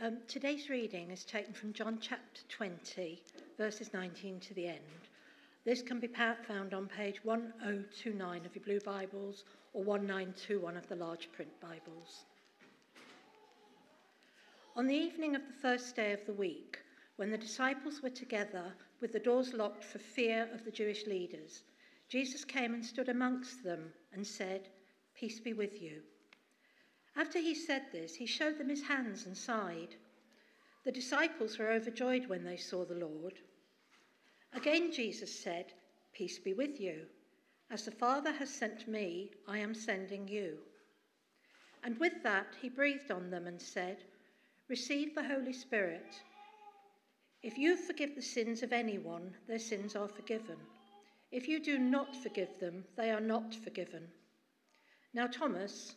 Um, today's reading is taken from John chapter 20, verses 19 to the end. This can be found on page 1029 of your blue Bibles or 1921 of the large print Bibles. On the evening of the first day of the week, when the disciples were together with the doors locked for fear of the Jewish leaders, Jesus came and stood amongst them and said, Peace be with you. After he said this, he showed them his hands and side. The disciples were overjoyed when they saw the Lord. Again, Jesus said, Peace be with you. As the Father has sent me, I am sending you. And with that, he breathed on them and said, Receive the Holy Spirit. If you forgive the sins of anyone, their sins are forgiven. If you do not forgive them, they are not forgiven. Now, Thomas,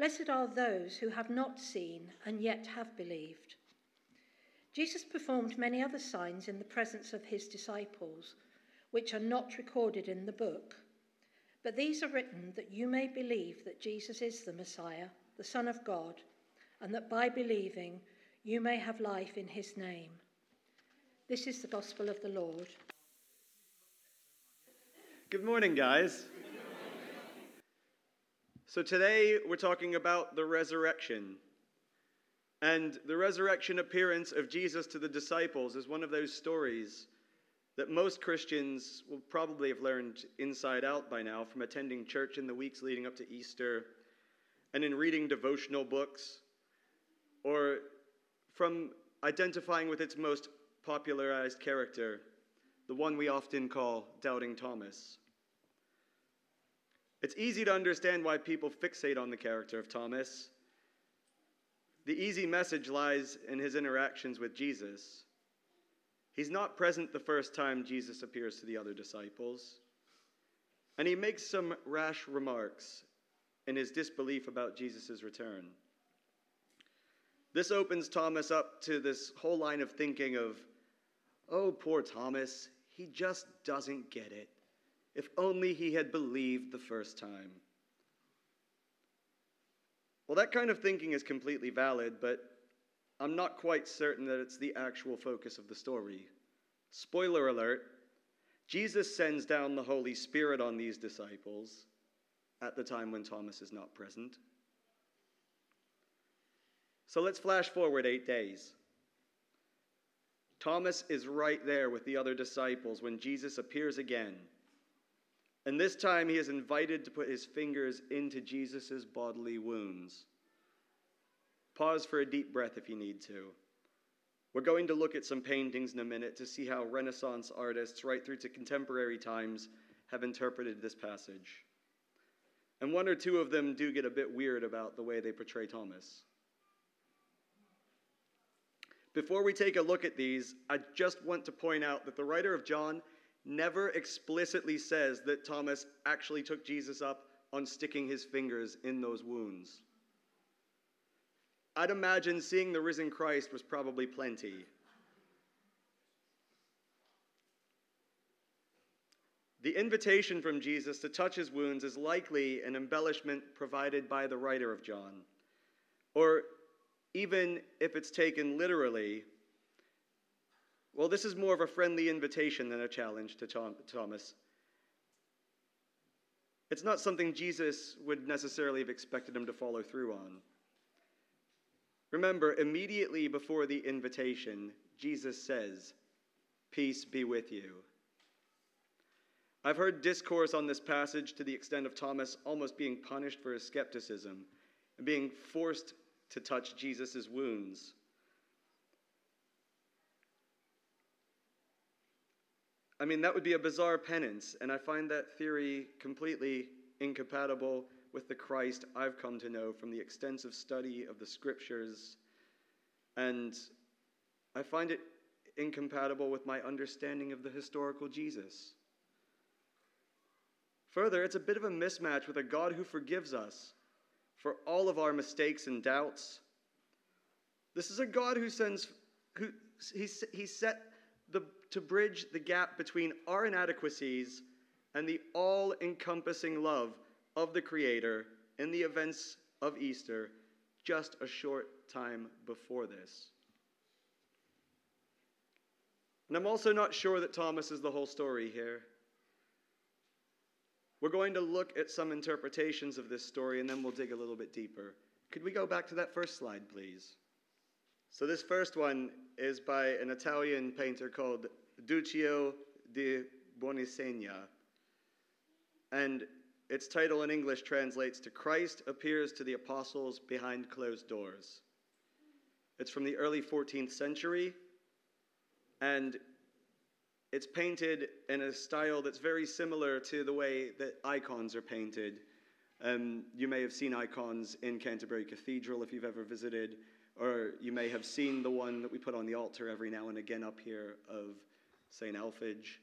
Blessed are those who have not seen and yet have believed. Jesus performed many other signs in the presence of his disciples, which are not recorded in the book. But these are written that you may believe that Jesus is the Messiah, the Son of God, and that by believing you may have life in his name. This is the gospel of the Lord. Good morning, guys. So today we're talking about the resurrection. And the resurrection appearance of Jesus to the disciples is one of those stories that most Christians will probably have learned inside out by now from attending church in the weeks leading up to Easter and in reading devotional books or from identifying with its most popularized character, the one we often call Doubting Thomas. It's easy to understand why people fixate on the character of Thomas. The easy message lies in his interactions with Jesus. He's not present the first time Jesus appears to the other disciples, and he makes some rash remarks in his disbelief about Jesus' return. This opens Thomas up to this whole line of thinking of, oh, poor Thomas, he just doesn't get it. If only he had believed the first time. Well, that kind of thinking is completely valid, but I'm not quite certain that it's the actual focus of the story. Spoiler alert Jesus sends down the Holy Spirit on these disciples at the time when Thomas is not present. So let's flash forward eight days. Thomas is right there with the other disciples when Jesus appears again and this time he is invited to put his fingers into Jesus' bodily wounds. Pause for a deep breath if you need to. We're going to look at some paintings in a minute to see how Renaissance artists, right through to contemporary times, have interpreted this passage. And one or two of them do get a bit weird about the way they portray Thomas. Before we take a look at these, I just want to point out that the writer of John never explicitly says that Thomas actually took Jesus up on sticking his fingers in those wounds. I'd imagine seeing the risen Christ was probably plenty. The invitation from Jesus to touch his wounds is likely an embellishment provided by the writer of John. Or even if it's taken literally, well, this is more of a friendly invitation than a challenge to Thomas. It's not something Jesus would necessarily have expected him to follow through on. Remember, immediately before the invitation, Jesus says, Peace be with you. I've heard discourse on this passage to the extent of Thomas almost being punished for his skepticism and being forced to touch Jesus' wounds. I mean, that would be a bizarre penance, and I find that theory completely incompatible with the Christ I've come to know from the extensive study of the scriptures, and I find it incompatible with my understanding of the historical Jesus. Further, it's a bit of a mismatch with a God who forgives us for all of our mistakes and doubts. This is a God who sends, who he, he set the, to bridge the gap between our inadequacies and the all encompassing love of the Creator in the events of Easter just a short time before this. And I'm also not sure that Thomas is the whole story here. We're going to look at some interpretations of this story and then we'll dig a little bit deeper. Could we go back to that first slide, please? So, this first one is by an Italian painter called Duccio di Buoninsegna. And its title in English translates to Christ appears to the apostles behind closed doors. It's from the early 14th century, and it's painted in a style that's very similar to the way that icons are painted. Um, you may have seen icons in Canterbury Cathedral if you've ever visited, or you may have seen the one that we put on the altar every now and again up here of St. Alphege.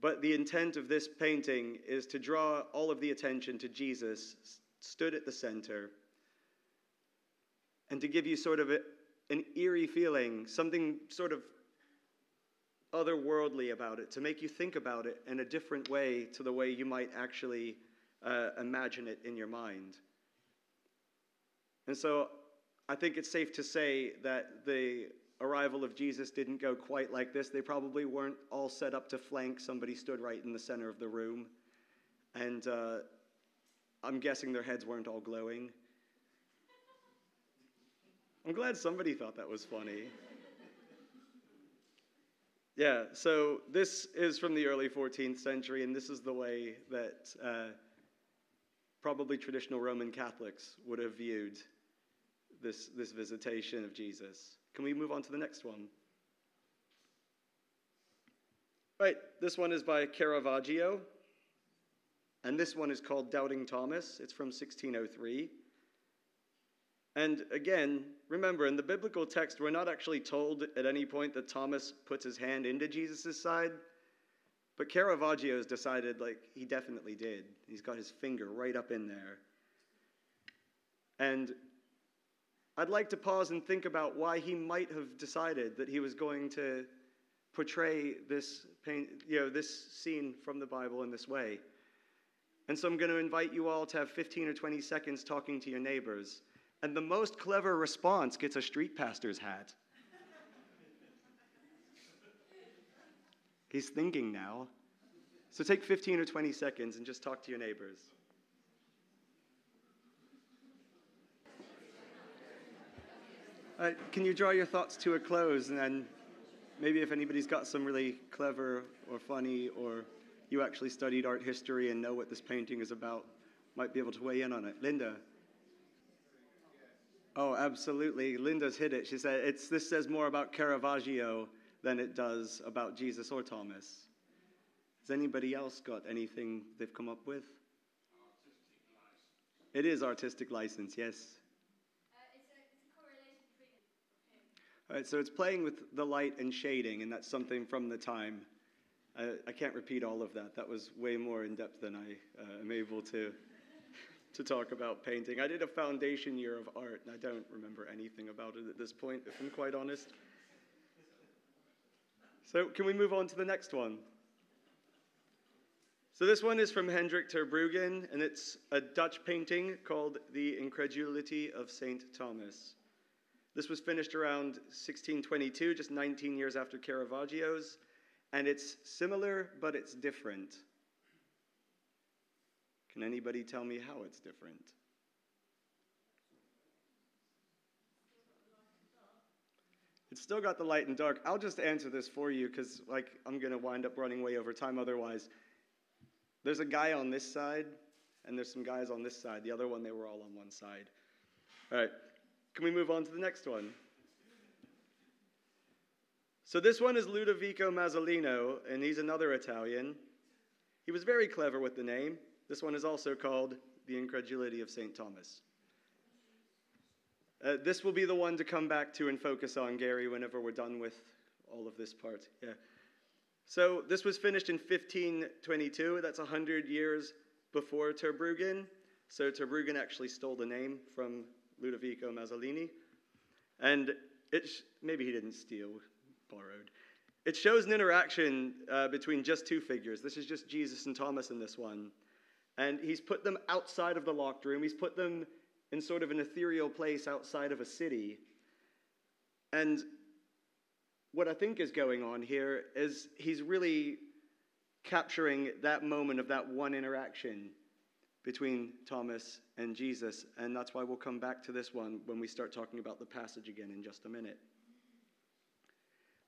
But the intent of this painting is to draw all of the attention to Jesus, stood at the center, and to give you sort of a, an eerie feeling, something sort of otherworldly about it, to make you think about it in a different way to the way you might actually uh, imagine it in your mind. And so I think it's safe to say that the arrival of Jesus didn't go quite like this. They probably weren't all set up to flank. Somebody stood right in the center of the room. And uh, I'm guessing their heads weren't all glowing. I'm glad somebody thought that was funny. Yeah, so this is from the early 14th century, and this is the way that uh, probably traditional Roman Catholics would have viewed this, this visitation of Jesus. Can we move on to the next one? Right, this one is by Caravaggio, and this one is called Doubting Thomas. It's from 1603. And again, remember, in the biblical text, we're not actually told at any point that Thomas puts his hand into Jesus' side. But Caravaggio has decided, like, he definitely did. He's got his finger right up in there. And I'd like to pause and think about why he might have decided that he was going to portray this, pain, you know, this scene from the Bible in this way. And so I'm going to invite you all to have 15 or 20 seconds talking to your neighbors and the most clever response gets a street pastor's hat. He's thinking now. So take 15 or 20 seconds and just talk to your neighbors. Uh, can you draw your thoughts to a close and then maybe if anybody's got some really clever or funny or you actually studied art history and know what this painting is about, might be able to weigh in on it. Linda. Oh, absolutely. Linda's hit it. She said it's, this says more about Caravaggio than it does about Jesus or Thomas. Has anybody else got anything they've come up with? It is artistic license, yes. Right, so it's playing with the light and shading, and that's something from the time. I, I can't repeat all of that. That was way more in depth than I uh, am able to to talk about painting. I did a foundation year of art, and I don't remember anything about it at this point, if I'm quite honest. So, can we move on to the next one? So, this one is from Hendrik ter Brugghen, and it's a Dutch painting called The Incredulity of St. Thomas. This was finished around 1622, just 19 years after Caravaggio's, and it's similar, but it's different. Can anybody tell me how it's different? It's still got the light and dark. I'll just answer this for you because, like, I'm going to wind up running way over time otherwise. There's a guy on this side, and there's some guys on this side. The other one, they were all on one side. All right, can we move on to the next one? So, this one is Ludovico Mazzolino, and he's another Italian. He was very clever with the name. This one is also called The Incredulity of St. Thomas. Uh, this will be the one to come back to and focus on, Gary, whenever we're done with all of this part. Yeah. So this was finished in 1522. That's 100 years before ter Brugghen. So ter Brugghen actually stole the name from Ludovico Mazzolini. And it sh- maybe he didn't steal, borrowed. It shows an interaction uh, between just two figures. This is just Jesus and Thomas in this one. And he's put them outside of the locked room. He's put them in sort of an ethereal place outside of a city. And what I think is going on here is he's really capturing that moment of that one interaction between Thomas and Jesus. And that's why we'll come back to this one when we start talking about the passage again in just a minute.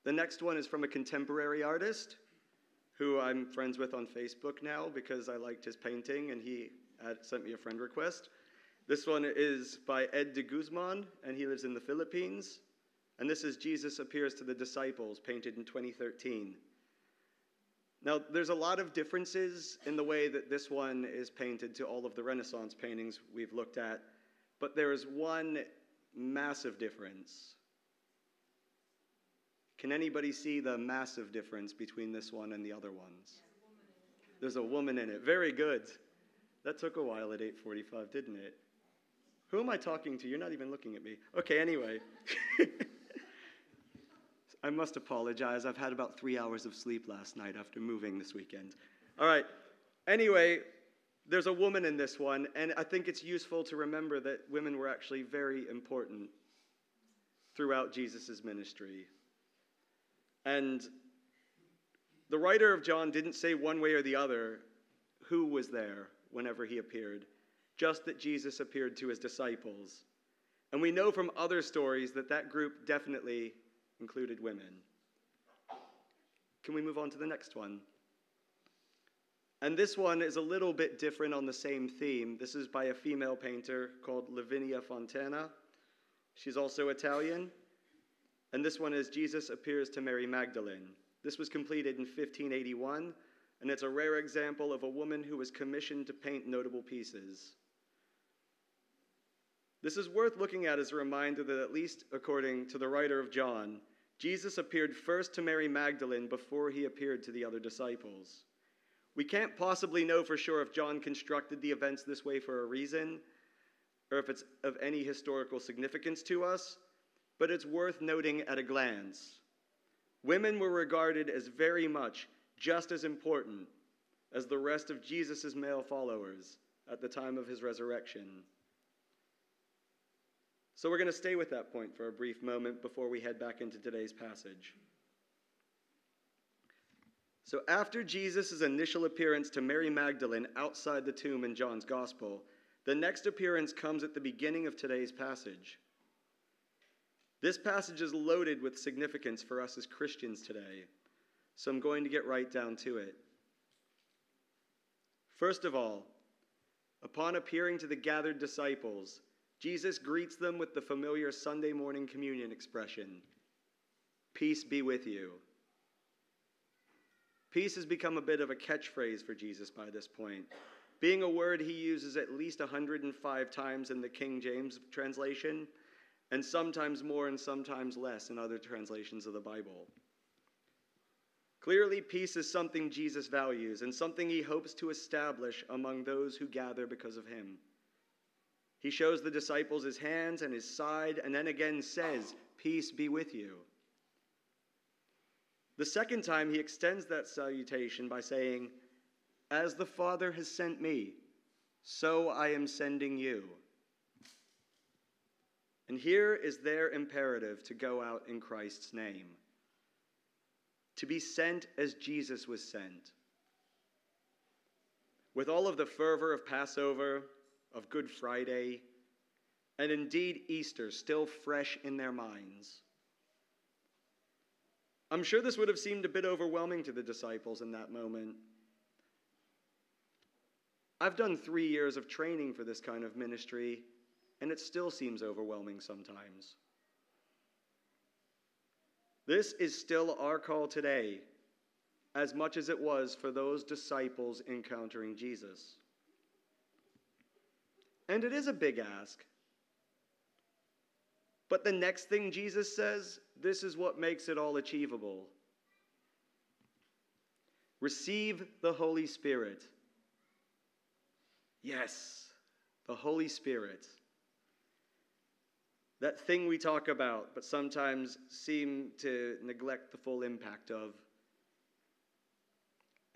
The next one is from a contemporary artist who I'm friends with on Facebook now because I liked his painting and he sent me a friend request. This one is by Ed de Guzman, and he lives in the Philippines. And this is Jesus Appears to the Disciples, painted in 2013. Now, there's a lot of differences in the way that this one is painted to all of the Renaissance paintings we've looked at, but there is one massive difference. Can anybody see the massive difference between this one and the other ones? There's a woman in it. Very good. That took a while at 8:45, didn't it? Who am I talking to? You're not even looking at me. Okay, anyway. I must apologize. I've had about three hours of sleep last night after moving this weekend. All right. Anyway, there's a woman in this one, and I think it's useful to remember that women were actually very important throughout Jesus' ministry. And the writer of John didn't say one way or the other who was there whenever he appeared just that Jesus appeared to his disciples. And we know from other stories that that group definitely included women. Can we move on to the next one? And this one is a little bit different on the same theme. This is by a female painter called Lavinia Fontana. She's also Italian. And this one is Jesus Appears to Mary Magdalene. This was completed in 1581, and it's a rare example of a woman who was commissioned to paint notable pieces. This is worth looking at as a reminder that, at least according to the writer of John, Jesus appeared first to Mary Magdalene before he appeared to the other disciples. We can't possibly know for sure if John constructed the events this way for a reason or if it's of any historical significance to us, but it's worth noting at a glance. Women were regarded as very much just as important as the rest of Jesus' male followers at the time of his resurrection. So we're going to stay with that point for a brief moment before we head back into today's passage. So, after Jesus' initial appearance to Mary Magdalene outside the tomb in John's Gospel, the next appearance comes at the beginning of today's passage. This passage is loaded with significance for us as Christians today, so I'm going to get right down to it. First of all, upon appearing to the gathered disciples, Jesus greets them with the familiar Sunday morning communion expression Peace be with you. Peace has become a bit of a catchphrase for Jesus by this point, being a word he uses at least 105 times in the King James translation, and sometimes more and sometimes less in other translations of the Bible. Clearly, peace is something Jesus values and something he hopes to establish among those who gather because of him. He shows the disciples his hands and his side, and then again says, Peace be with you. The second time, he extends that salutation by saying, As the Father has sent me, so I am sending you. And here is their imperative to go out in Christ's name to be sent as Jesus was sent. With all of the fervor of Passover, of Good Friday, and indeed Easter still fresh in their minds. I'm sure this would have seemed a bit overwhelming to the disciples in that moment. I've done three years of training for this kind of ministry, and it still seems overwhelming sometimes. This is still our call today, as much as it was for those disciples encountering Jesus. And it is a big ask. But the next thing Jesus says, this is what makes it all achievable. Receive the Holy Spirit. Yes, the Holy Spirit. That thing we talk about, but sometimes seem to neglect the full impact of.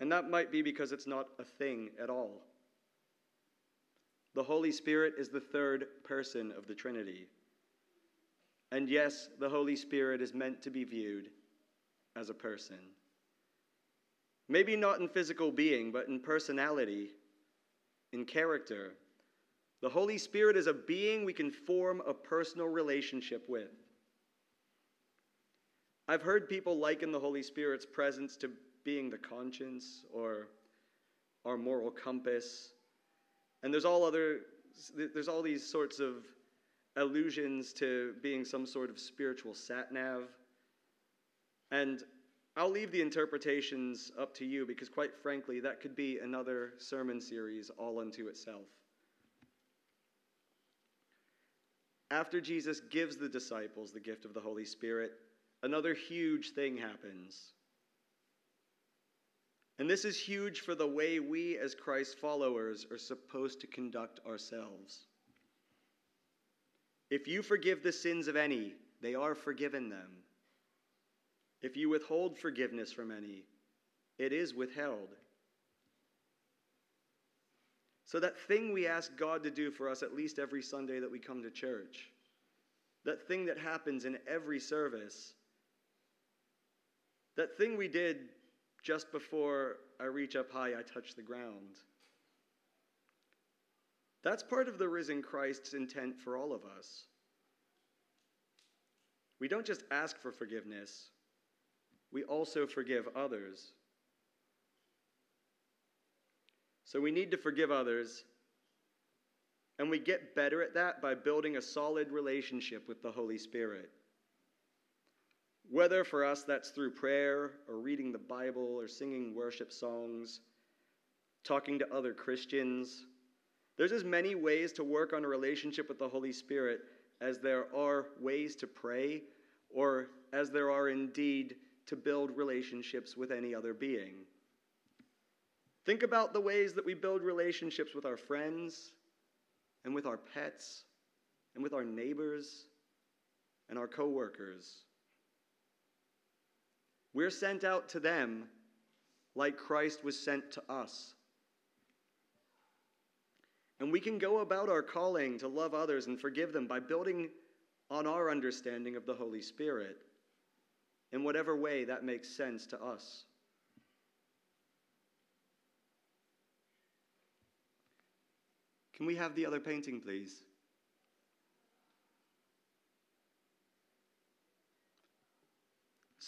And that might be because it's not a thing at all. The Holy Spirit is the third person of the Trinity. And yes, the Holy Spirit is meant to be viewed as a person. Maybe not in physical being, but in personality, in character. The Holy Spirit is a being we can form a personal relationship with. I've heard people liken the Holy Spirit's presence to being the conscience or our moral compass. And there's all other there's all these sorts of allusions to being some sort of spiritual sat nav. And I'll leave the interpretations up to you because, quite frankly, that could be another sermon series all unto itself. After Jesus gives the disciples the gift of the Holy Spirit, another huge thing happens. And this is huge for the way we, as Christ followers, are supposed to conduct ourselves. If you forgive the sins of any, they are forgiven them. If you withhold forgiveness from any, it is withheld. So, that thing we ask God to do for us at least every Sunday that we come to church, that thing that happens in every service, that thing we did just before I reach up high, I touch the ground. That's part of the risen Christ's intent for all of us. We don't just ask for forgiveness, we also forgive others. So we need to forgive others. And we get better at that by building a solid relationship with the Holy Spirit. Whether for us that's through prayer or reading the Bible or singing worship songs, talking to other Christians, there's as many ways to work on a relationship with the Holy Spirit as there are ways to pray or as there are indeed to build relationships with any other being. Think about the ways that we build relationships with our friends and with our pets and with our neighbors and our coworkers. We're sent out to them like Christ was sent to us. And we can go about our calling to love others and forgive them by building on our understanding of the Holy Spirit in whatever way that makes sense to us. Can we have the other painting, please?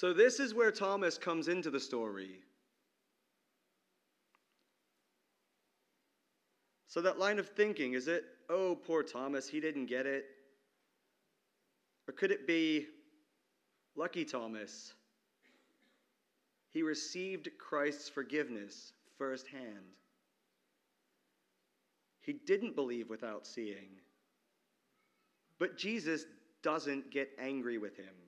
So, this is where Thomas comes into the story. So, that line of thinking is it, oh, poor Thomas, he didn't get it? Or could it be, lucky Thomas, he received Christ's forgiveness firsthand? He didn't believe without seeing. But Jesus doesn't get angry with him.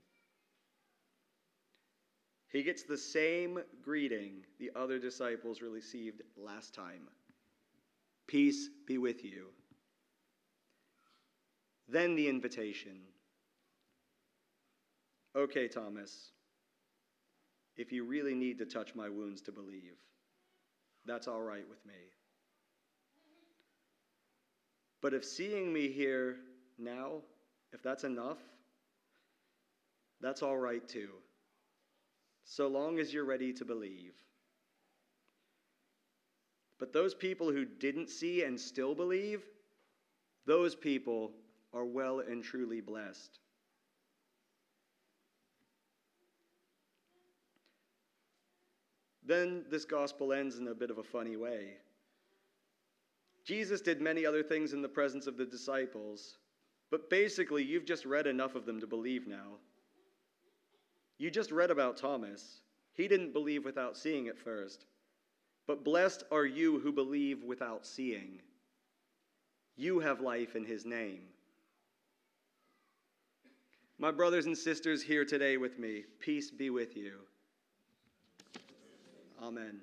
He gets the same greeting the other disciples received last time Peace be with you. Then the invitation. Okay, Thomas, if you really need to touch my wounds to believe, that's all right with me. But if seeing me here now, if that's enough, that's all right too, so long as you're ready to believe. But those people who didn't see and still believe, those people are well and truly blessed. then this gospel ends in a bit of a funny way. Jesus did many other things in the presence of the disciples, but basically, you've just read enough of them to believe now. You just read about Thomas. He didn't believe without seeing at first. But blessed are you who believe without seeing. You have life in his name. My brothers and sisters here today with me, peace be with you. Amen.